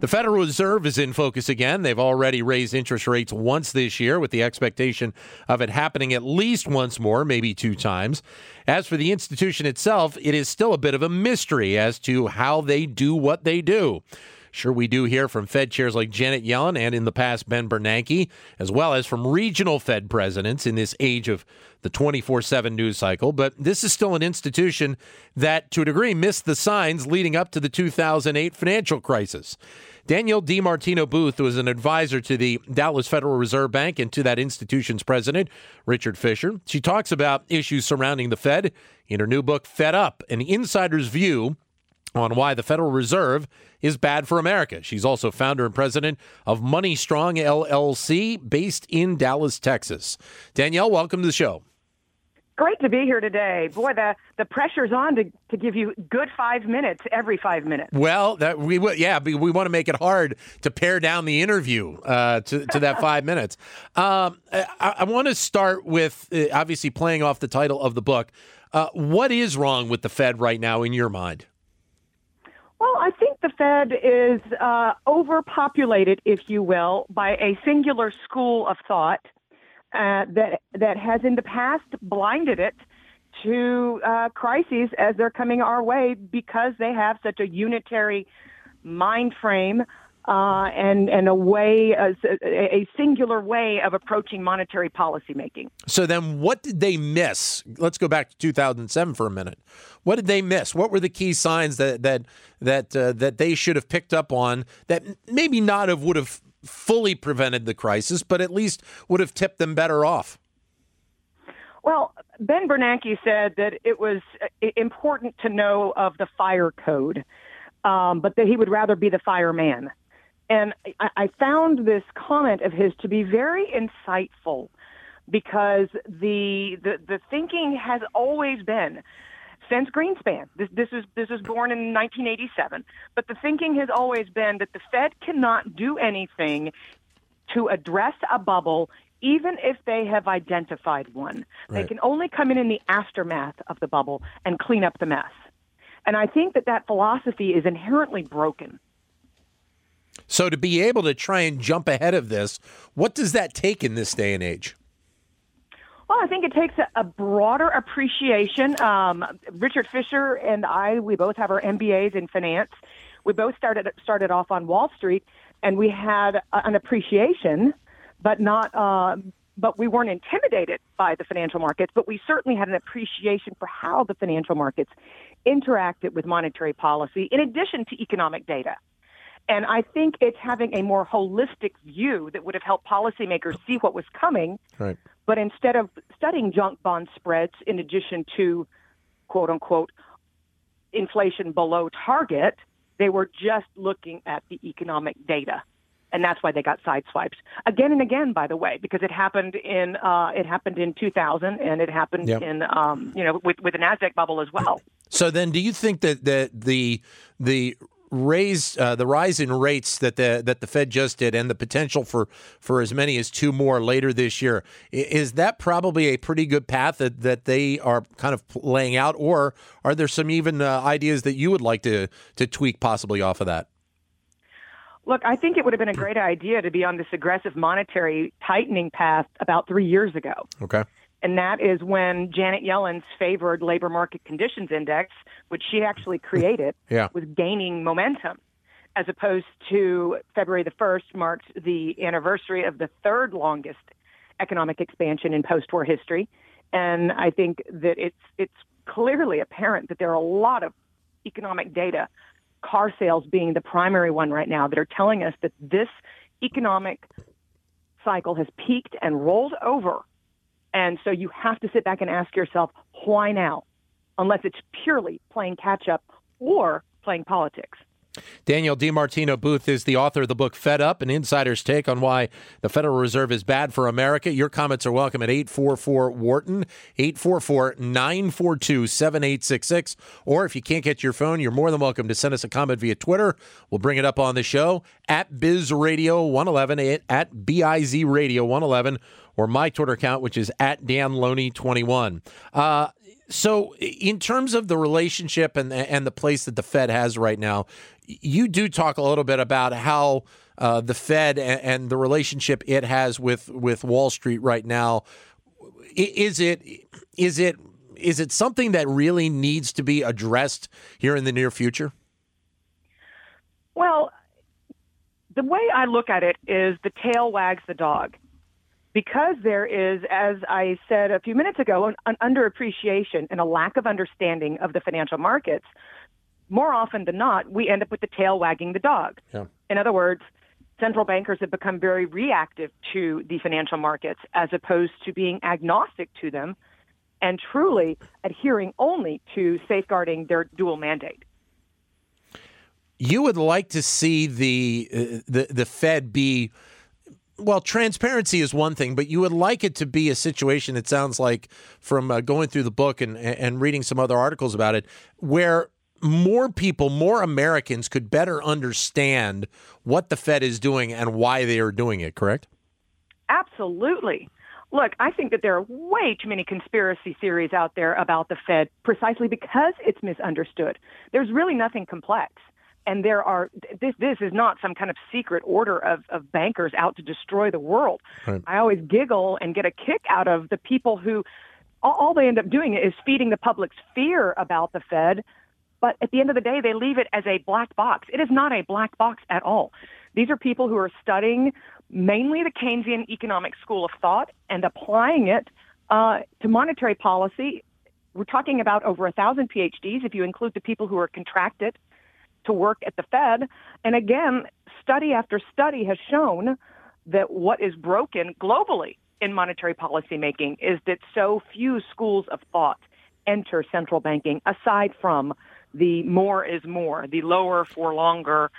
The Federal Reserve is in focus again. They've already raised interest rates once this year with the expectation of it happening at least once more, maybe two times. As for the institution itself, it is still a bit of a mystery as to how they do what they do. Sure, we do hear from Fed chairs like Janet Yellen and in the past Ben Bernanke, as well as from regional Fed presidents in this age of the 24 7 news cycle. But this is still an institution that, to a degree, missed the signs leading up to the 2008 financial crisis. Danielle DiMartino Booth was an advisor to the Dallas Federal Reserve Bank and to that institution's president, Richard Fisher. She talks about issues surrounding the Fed in her new book, Fed Up, an insider's view on why the Federal Reserve is bad for America. She's also founder and president of Money Strong LLC, based in Dallas, Texas. Danielle, welcome to the show. Great to be here today. Boy, the, the pressure's on to, to give you good five minutes every five minutes. Well, that we yeah, we want to make it hard to pare down the interview uh, to, to that five minutes. Um, I, I want to start with uh, obviously playing off the title of the book. Uh, what is wrong with the Fed right now in your mind? Well, I think the Fed is uh, overpopulated, if you will, by a singular school of thought uh, that that has in the past blinded it to uh, crises as they're coming our way because they have such a unitary mind frame uh, and and a way a, a, singular way of approaching monetary policy making. So then, what did they miss? Let's go back to 2007 for a minute. What did they miss? What were the key signs that that that uh, that they should have picked up on that maybe not have would have fully prevented the crisis, but at least would have tipped them better off? Well, Ben Bernanke said that it was uh, important to know of the fire code, um, but that he would rather be the fireman. And I, I found this comment of his to be very insightful because the, the, the thinking has always been since Greenspan. This, this is this was born in 1987, but the thinking has always been that the Fed cannot do anything to address a bubble even if they have identified one. Right. They can only come in in the aftermath of the bubble and clean up the mess. And I think that that philosophy is inherently broken. So, to be able to try and jump ahead of this, what does that take in this day and age? Well, I think it takes a, a broader appreciation. Um, Richard Fisher and I, we both have our MBAs in finance. We both started started off on Wall Street, and we had an appreciation, but not. Uh, but we weren't intimidated by the financial markets, but we certainly had an appreciation for how the financial markets interacted with monetary policy in addition to economic data. And I think it's having a more holistic view that would have helped policymakers see what was coming. Right. But instead of studying junk bond spreads in addition to quote unquote inflation below target, they were just looking at the economic data. And that's why they got sideswiped again and again. By the way, because it happened in uh, it happened in 2000, and it happened yep. in um, you know with with the Nasdaq bubble as well. So then, do you think that that the the raise uh, the rise in rates that the that the Fed just did and the potential for for as many as two more later this year. Is that probably a pretty good path that, that they are kind of laying out? Or are there some even uh, ideas that you would like to to tweak possibly off of that? Look, I think it would have been a great idea to be on this aggressive monetary tightening path about 3 years ago. Okay and that is when Janet Yellen's favored labor market conditions index, which she actually created, yeah. was gaining momentum. As opposed to February the 1st marked the anniversary of the third longest economic expansion in post-war history. And I think that it's it's clearly apparent that there are a lot of economic data, car sales being the primary one right now, that are telling us that this economic cycle has peaked and rolled over and so you have to sit back and ask yourself, why now? Unless it's purely playing catch up or playing politics. Danielle DiMartino Booth is the author of the book Fed Up, an insider's take on why the Federal Reserve is bad for America. Your comments are welcome at 844 Wharton, 844 942 7866. Or if you can't get your phone, you're more than welcome to send us a comment via Twitter. We'll bring it up on the show at Biz Radio 111, at BIZ Radio 111, or my Twitter account, which is at Dan Loney 21. Uh, so, in terms of the relationship and and the place that the Fed has right now, you do talk a little bit about how uh, the Fed and, and, the relationship it has with with Wall Street right now. Is it is it is it something that really needs to be addressed here in the near future? Well, the way I look at it is the tail wags the dog because there is, as I said a few minutes ago, an, an underappreciation and a lack of understanding of the financial markets, more often than not, we end up with the tail wagging the dog. Yeah. In other words, central bankers have become very reactive to the financial markets as opposed to being agnostic to them and truly adhering only to safeguarding their dual mandate. You would like to see the uh, the the Fed be well, transparency is one thing, but you would like it to be a situation. It sounds like from uh, going through the book and and reading some other articles about it, where more people, more Americans could better understand what the Fed is doing and why they are doing it. Correct? Absolutely. Look, I think that there are way too many conspiracy theories out there about the Fed precisely because it's misunderstood. There's really nothing complex and there are this this is not some kind of secret order of, of bankers out to destroy the world. Right. I always giggle and get a kick out of the people who all, all they end up doing is feeding the public's fear about the Fed. But at the end of the day, they leave it as a black box. It is not a black box at all. These are people who are studying mainly the Keynesian economic school of thought and applying it uh, to monetary policy. We're talking about over a thousand PhDs if you include the people who are contracted to work at the Fed. And again, study after study has shown that what is broken globally in monetary policy making is that so few schools of thought enter central banking aside from the more is more, the lower for longer,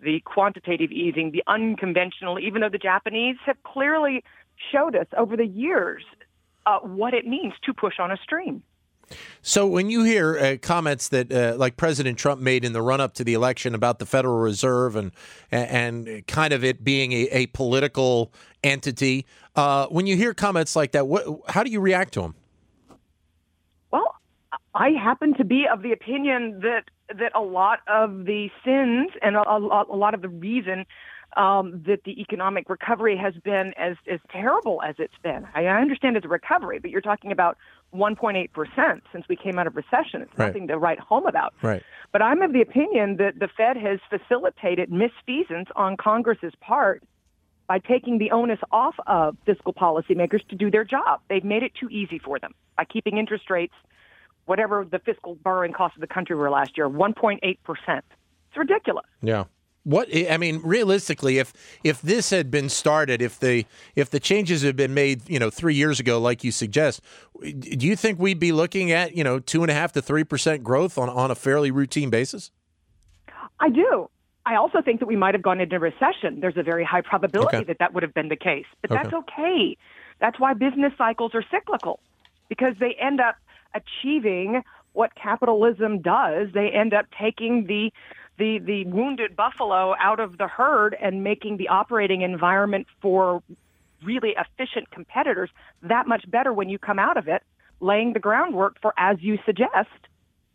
the quantitative easing, the unconventional, even though the Japanese have clearly showed us over the years uh, what it means to push on a stream. So when you hear uh, comments that uh, like President Trump made in the run up to the election about the Federal Reserve and and kind of it being a, a political entity, uh, when you hear comments like that, what, how do you react to them? Well, I happen to be of the opinion that that a lot of the sins and a, a lot of the reason um, that the economic recovery has been as, as terrible as it's been. I understand it's a recovery, but you're talking about 1.8% since we came out of recession. It's right. nothing to write home about. Right. But I'm of the opinion that the Fed has facilitated misfeasance on Congress's part by taking the onus off of fiscal policymakers to do their job. They've made it too easy for them by keeping interest rates, whatever the fiscal borrowing costs of the country were last year, 1.8%. It's ridiculous. Yeah. What I mean, realistically, if if this had been started, if the if the changes had been made, you know, three years ago, like you suggest, do you think we'd be looking at you know two and a half to three percent growth on on a fairly routine basis? I do. I also think that we might have gone into recession. There's a very high probability okay. that that would have been the case, but okay. that's okay. That's why business cycles are cyclical because they end up achieving what capitalism does. They end up taking the the the wounded buffalo out of the herd and making the operating environment for really efficient competitors that much better when you come out of it, laying the groundwork for, as you suggest,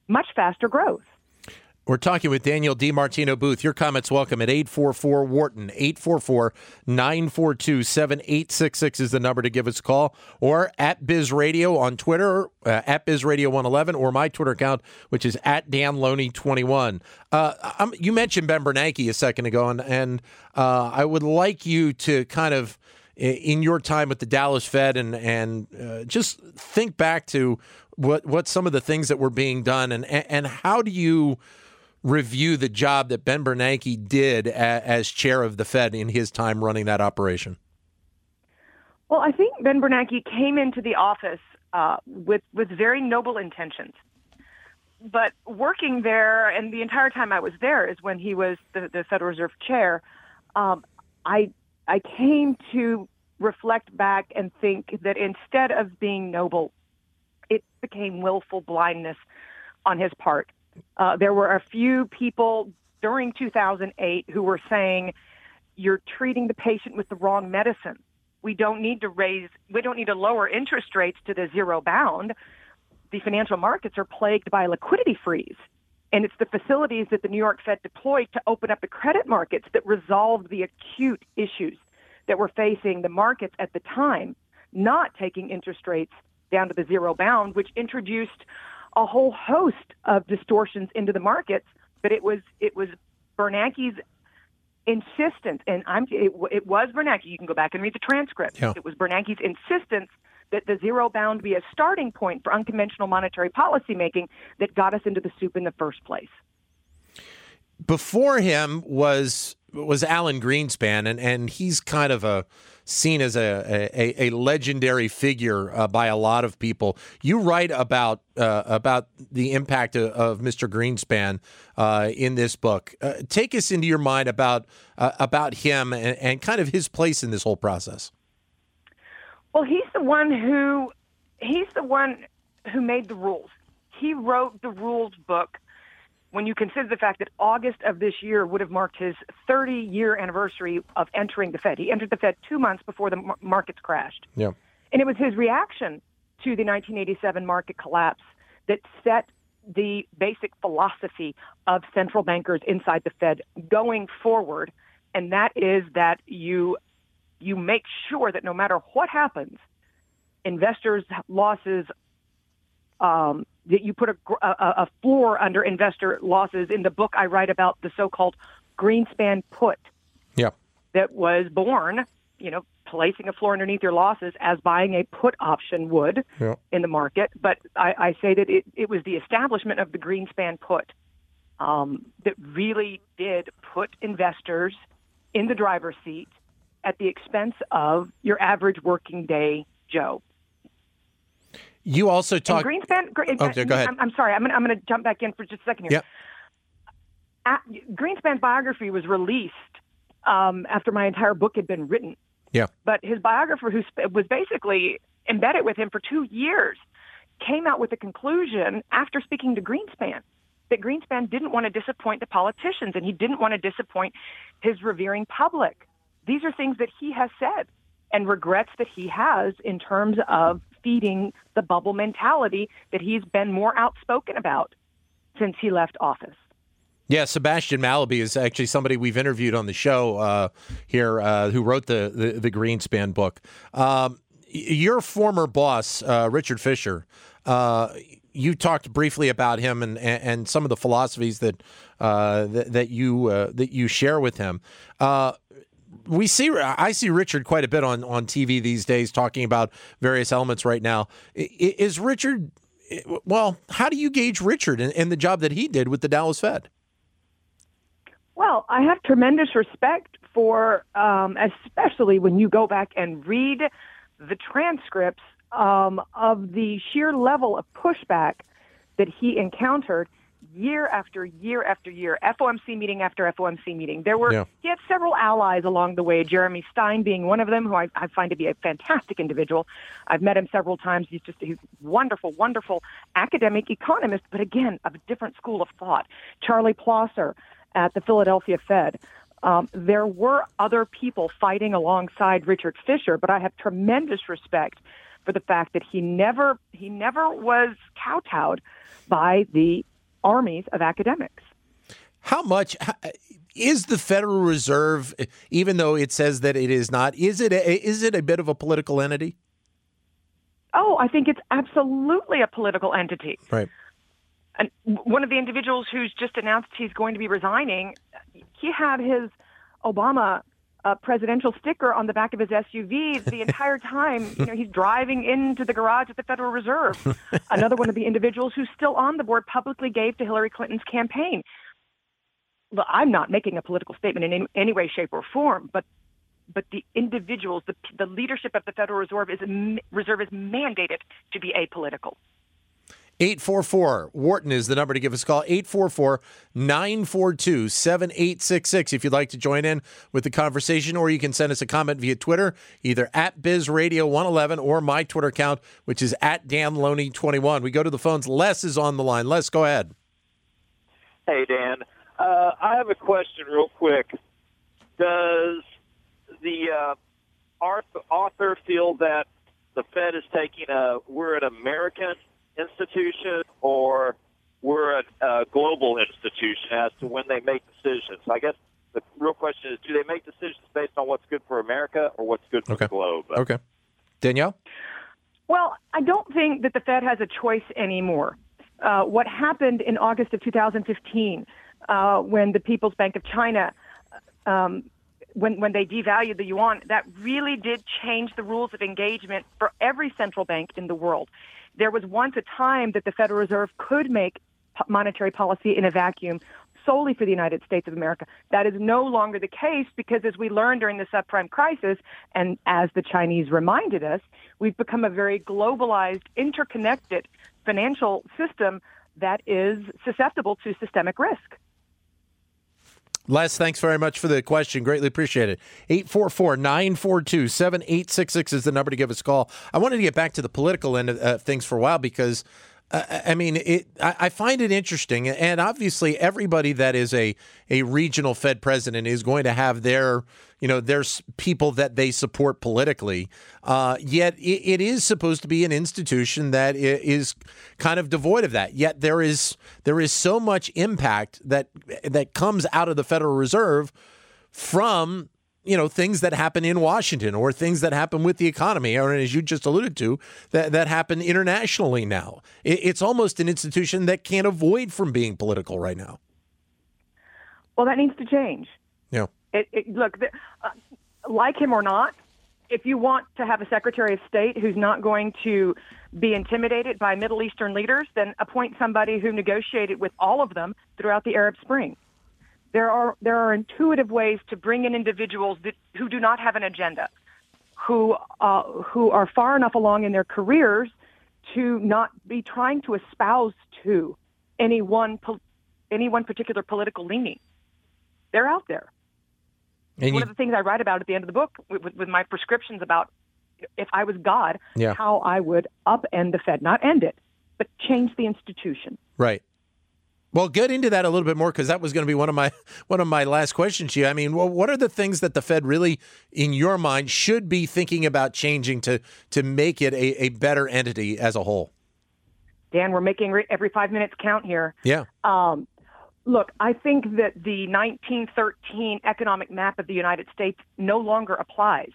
much faster growth. We're talking with Danielle DiMartino Booth. Your comments welcome at 844 Wharton. 844 942 7866 is the number to give us a call. Or at Biz Radio on Twitter, uh, at Biz Radio 111, or my Twitter account, which is at Dan Loney 21. Uh, you mentioned Ben Bernanke a second ago, and, and uh, I would like you to kind of in your time with the Dallas Fed and and uh, just think back to what what some of the things that were being done and and how do you review the job that Ben Bernanke did as, as chair of the Fed in his time running that operation? Well, I think Ben Bernanke came into the office uh, with with very noble intentions. but working there, and the entire time I was there is when he was the, the Federal Reserve chair. Um, I I came to reflect back and think that instead of being noble, it became willful blindness on his part. Uh, there were a few people during 2008 who were saying, "You're treating the patient with the wrong medicine. We don't need to raise, we don't need to lower interest rates to the zero bound." the financial markets are plagued by a liquidity freeze. And it's the facilities that the New York Fed deployed to open up the credit markets that resolved the acute issues that were facing the markets at the time, not taking interest rates down to the zero bound, which introduced a whole host of distortions into the markets. But it was it was Bernanke's insistence, and I'm it, it was Bernanke. You can go back and read the transcript. Yeah. It was Bernanke's insistence that the zero bound be a starting point for unconventional monetary policy making that got us into the soup in the first place. Before him was was Alan Greenspan, and, and he's kind of a seen as a a, a legendary figure uh, by a lot of people. You write about uh, about the impact of, of Mr. Greenspan uh, in this book. Uh, take us into your mind about uh, about him and, and kind of his place in this whole process. Well, he's the one who he's the one who made the rules. He wrote the rules book. When you consider the fact that August of this year would have marked his 30 year anniversary of entering the Fed, he entered the Fed two months before the markets crashed. Yeah. And it was his reaction to the 1987 market collapse that set the basic philosophy of central bankers inside the Fed going forward. And that is that you you make sure that no matter what happens, investors' losses, um, that you put a, a, a floor under investor losses. In the book, I write about the so-called Greenspan put. Yeah. That was born, you know, placing a floor underneath your losses as buying a put option would yeah. in the market. But I, I say that it, it was the establishment of the Greenspan put um, that really did put investors in the driver's seat at the expense of your average working day Joe. You also talk. Greenspan. Okay, go ahead. I'm, I'm sorry. I'm going, I'm to jump back in for just a second here. Yep. At, Greenspan's biography was released um, after my entire book had been written. Yeah. But his biographer, who was basically embedded with him for two years, came out with the conclusion after speaking to Greenspan that Greenspan didn't want to disappoint the politicians and he didn't want to disappoint his revering public. These are things that he has said and regrets that he has in terms of feeding the bubble mentality that he's been more outspoken about since he left office. Yeah, Sebastian Mallaby is actually somebody we've interviewed on the show uh, here uh, who wrote the, the, the Greenspan book. Um, your former boss, uh, Richard Fisher, uh, you talked briefly about him and, and, some of the philosophies that uh, that, that, you uh, that you share with him we see I see Richard quite a bit on on TV these days talking about various elements right now. Is Richard well, how do you gauge Richard and, the job that he did with the Dallas Fed? Well, I have tremendous respect for, um, especially when you go back and read the transcripts um, of the sheer level of pushback that he encountered year after year after year, FOMC meeting after FOMC meeting. There were yeah. he had several allies along the way. Jeremy Stein being one of them, who I, I find to be a fantastic individual. I've met him several times. He's just he's wonderful, wonderful academic economist, but again of a different school of thought. Charlie Plosser at the Philadelphia Fed. Um, there were other people fighting alongside Richard Fisher, but I have tremendous respect for the fact that he never he never was kowtowed by the armies of academics. How much is the Federal Reserve, even though it says that it is not, is it a, is it a bit of a political entity? Oh, I think it's absolutely a political entity. Right. And one of the individuals who's just announced he's going to be resigning, he had his Obama a presidential sticker on the back of his SUV the entire time. You know, he's driving into the garage at the Federal Reserve. Another one of the individuals who's still on the board publicly gave to Hillary Clinton's campaign. Well, I'm not making a political statement in any, any way, shape, or form, but but the individuals, the, the leadership of the Federal Reserve is Reserve is mandated to be apolitical. 844 Wharton is the number to give us a call. 844 942 7866 if you'd like to join in with the conversation, or you can send us a comment via Twitter, either at BizRadio111 or my Twitter account, which is at DanLoney21. We go to the phones. Les is on the line. Les, go ahead. Hey, Dan. Uh, I have a question real quick. Does the uh, author feel that the Fed is taking a, we're an American institution or we're a, a global institution as to when they make decisions. I guess the real question is, do they make decisions based on what's good for America or what's good for okay. the globe? Okay. Danielle? Well, I don't think that the Fed has a choice anymore. Uh, what happened in August of 2015 uh, when the People's Bank of China um, when, when they devalued the yuan, that really did change the rules of engagement for every central bank in the world. There was once a time that the Federal Reserve could make monetary policy in a vacuum solely for the United States of America. That is no longer the case because as we learned during the subprime crisis and as the Chinese reminded us, we've become a very globalized, interconnected financial system that is susceptible to systemic risk. Les, thanks very much for the question. Greatly appreciate it. 844 942 7866 is the number to give us a call. I wanted to get back to the political end of uh, things for a while because I mean, it. I find it interesting, and obviously, everybody that is a a regional Fed president is going to have their, you know, there's people that they support politically. Uh, yet, it, it is supposed to be an institution that is kind of devoid of that. Yet, there is there is so much impact that that comes out of the Federal Reserve from you know things that happen in Washington or things that happen with the economy, or as you just alluded to, that that happen internationally now. It, it's almost an institution that can't avoid from being political right now. Well, that needs to change. Yeah. It, it, look, the, uh, like him or not, if you want to have a Secretary of State who's not going to be intimidated by Middle Eastern leaders, then appoint somebody who negotiated with all of them throughout the Arab Spring. There are there are intuitive ways to bring in individuals that, who do not have an agenda, who uh, who are far enough along in their careers to not be trying to espouse to any one po- any one particular political leaning. They're out there. One of the things I write about at the end of the book with, with, with my prescriptions about if I was God, yeah. how I would upend the Fed, not end it, but change the institution. Right. Well, get into that a little bit more because that was going to be one of my one of my last questions to you. I mean, well, what are the things that the Fed really, in your mind, should be thinking about changing to to make it a, a better entity as a whole? Dan, we're making every five minutes count here. Yeah. Um, look, I think that the 1913 economic map of the United States no longer applies.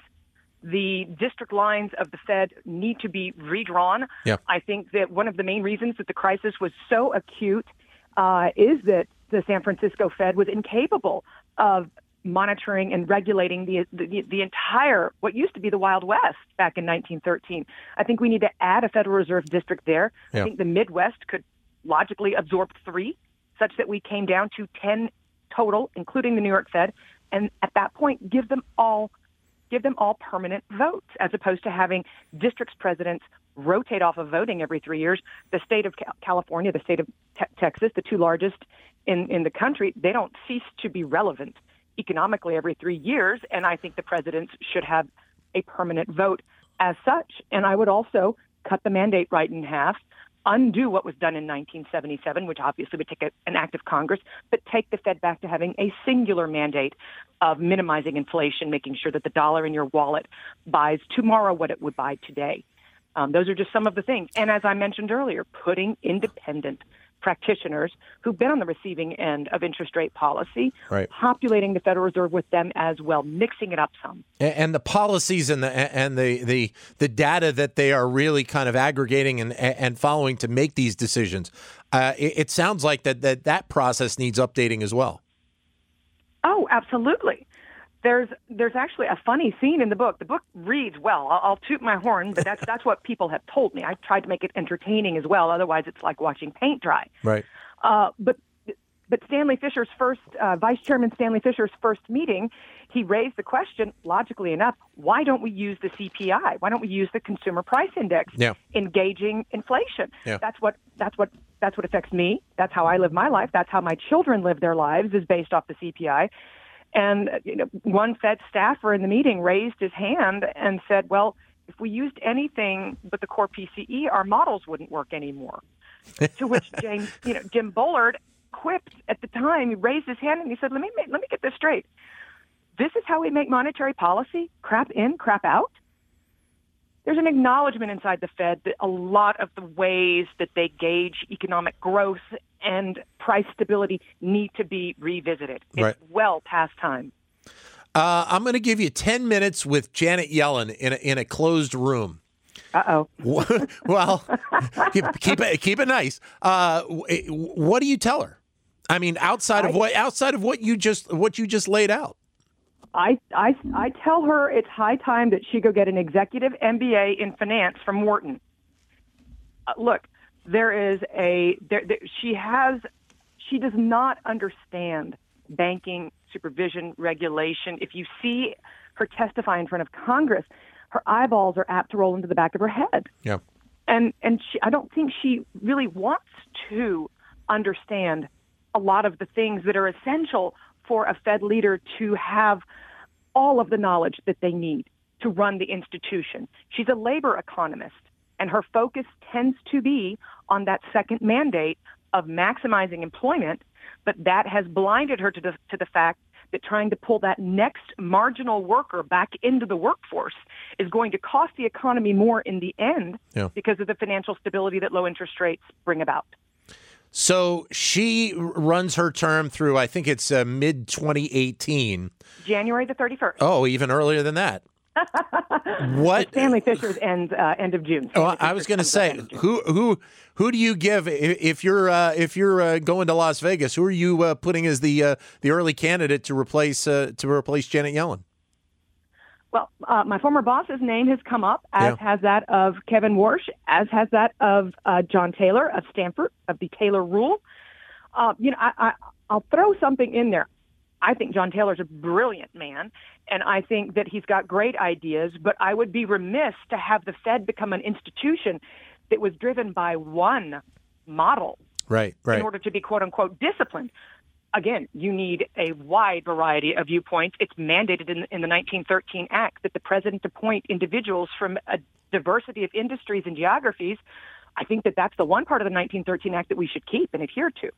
The district lines of the Fed need to be redrawn. Yeah. I think that one of the main reasons that the crisis was so acute uh, is that the San Francisco Fed was incapable of monitoring and regulating the, the, the entire what used to be the Wild West back in 1913. I think we need to add a Federal Reserve district there. Yeah. I think the Midwest could logically absorb three, such that we came down to 10 total, including the New York Fed, and at that point give them all give them all permanent votes as opposed to having districts presidents rotate off of voting every three years. The state of California, the state of te- Texas, the two largest in, in the country, they don't cease to be relevant economically every three years. And I think the presidents should have a permanent vote as such. And I would also cut the mandate right in half, undo what was done in 1977, which obviously would take a, an act of Congress, but take the Fed back to having a singular mandate of minimizing inflation, making sure that the dollar in your wallet buys tomorrow what it would buy today. Um, those are just some of the things. And as I mentioned earlier, putting independent practitioners who've been on the receiving end of interest rate policy, right. populating the Federal Reserve with them as well, mixing it up some. And, and the policies and the and the, the the data that they are really kind of aggregating and and following to make these decisions. Uh, it, it sounds like that, that that process needs updating as well. Oh, absolutely there's there's actually a funny scene in the book. The book reads well. I'll, I'll toot my horn, but that's that's what people have told me. I tried to make it entertaining as well. Otherwise, it's like watching paint dry. Right. Uh, but but Stanley Fischer's first, uh, Vice Chairman Stanley Fischer's first meeting, he raised the question, logically enough, why don't we use the CPI? Why don't we use the Consumer Price Index Yeah. in gauging inflation? Yeah. That's what that's what that's what affects me. That's how I live my life. That's how my children live their lives is based off the CPI. And you know, one Fed staffer in the meeting raised his hand and said, "Well, if we used anything but the core PCE, our models wouldn't work anymore." to which James, you know, Jim Bullard quipped at the time. He raised his hand and he said, "Let me make, let me get this straight. This is how we make monetary policy: crap in, crap out." There's an acknowledgement inside the Fed that a lot of the ways that they gauge economic growth and price stability need to be revisited. It's Right. well past time. Uh, I'm going to give you 10 minutes with Janet Yellen in a, in a closed room. Uh oh. well, keep, keep it keep it nice. Uh, what do you tell her? I mean, outside of I- what outside of what you just what you just laid out. I, I, I tell her it's high time that she go get an executive MBA in finance from Wharton. Uh, look, there is a there, there she has she does not understand banking supervision regulation. If you see her testify in front of Congress, her eyeballs are apt to roll into the back of her head Yeah. and and she, I don't think she really wants to understand a lot of the things that are essential for a Fed leader to have all of the knowledge that they need to run the institution. She's a labor economist, and her focus tends to be on that second mandate of maximizing employment, but that has blinded her to the, to the fact that trying to pull that next marginal worker back into the workforce is going to cost the economy more in the end Yeah. because of the financial stability that low interest rates bring about. So she runs her term through. I think it's uh, mid 2018. January the 31st. Oh, even earlier than that. what? Stanley Fischer's ends uh, end of June. Oh, I was going to say end who who who do you give if you're uh, if you're uh, going to Las Vegas? Who are you uh, putting as the uh, the early candidate to replace uh, to replace Janet Yellen? Well, uh, my former boss's name has come up, as Yeah. has that of Kevin Warsh, as has that of uh, John Taylor of Stanford, of the Taylor Rule. Uh, you know, I, I, I'll throw something in there. I think John Taylor's a brilliant man, and I think that he's got great ideas, but I would be remiss to have the Fed become an institution that was driven by one model Right, right. in order to be quote unquote disciplined. Again, you need a wide variety of viewpoints. It's mandated in, in the 1913 Act that the president appoint individuals from a diversity of industries and geographies. I think that that's the one part of the 1913 Act that we should keep and adhere to.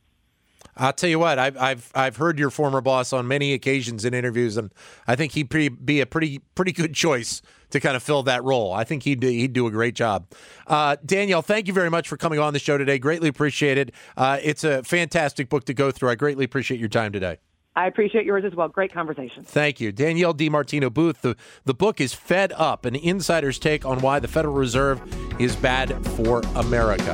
I'll tell you what, I've I've I've heard your former boss on many occasions in interviews, and I think he'd pre- be a pretty pretty good choice to kind of fill that role. I think he'd do, he'd do a great job. Uh, Danielle, thank you very much for coming on the show today. Greatly appreciated. Uh, it's a fantastic book to go through. I greatly appreciate your time today. I appreciate yours as well. Great conversation. Thank you. Danielle DiMartino Booth. The, the book is Fed Up, an insider's take on why the Federal Reserve is bad for America.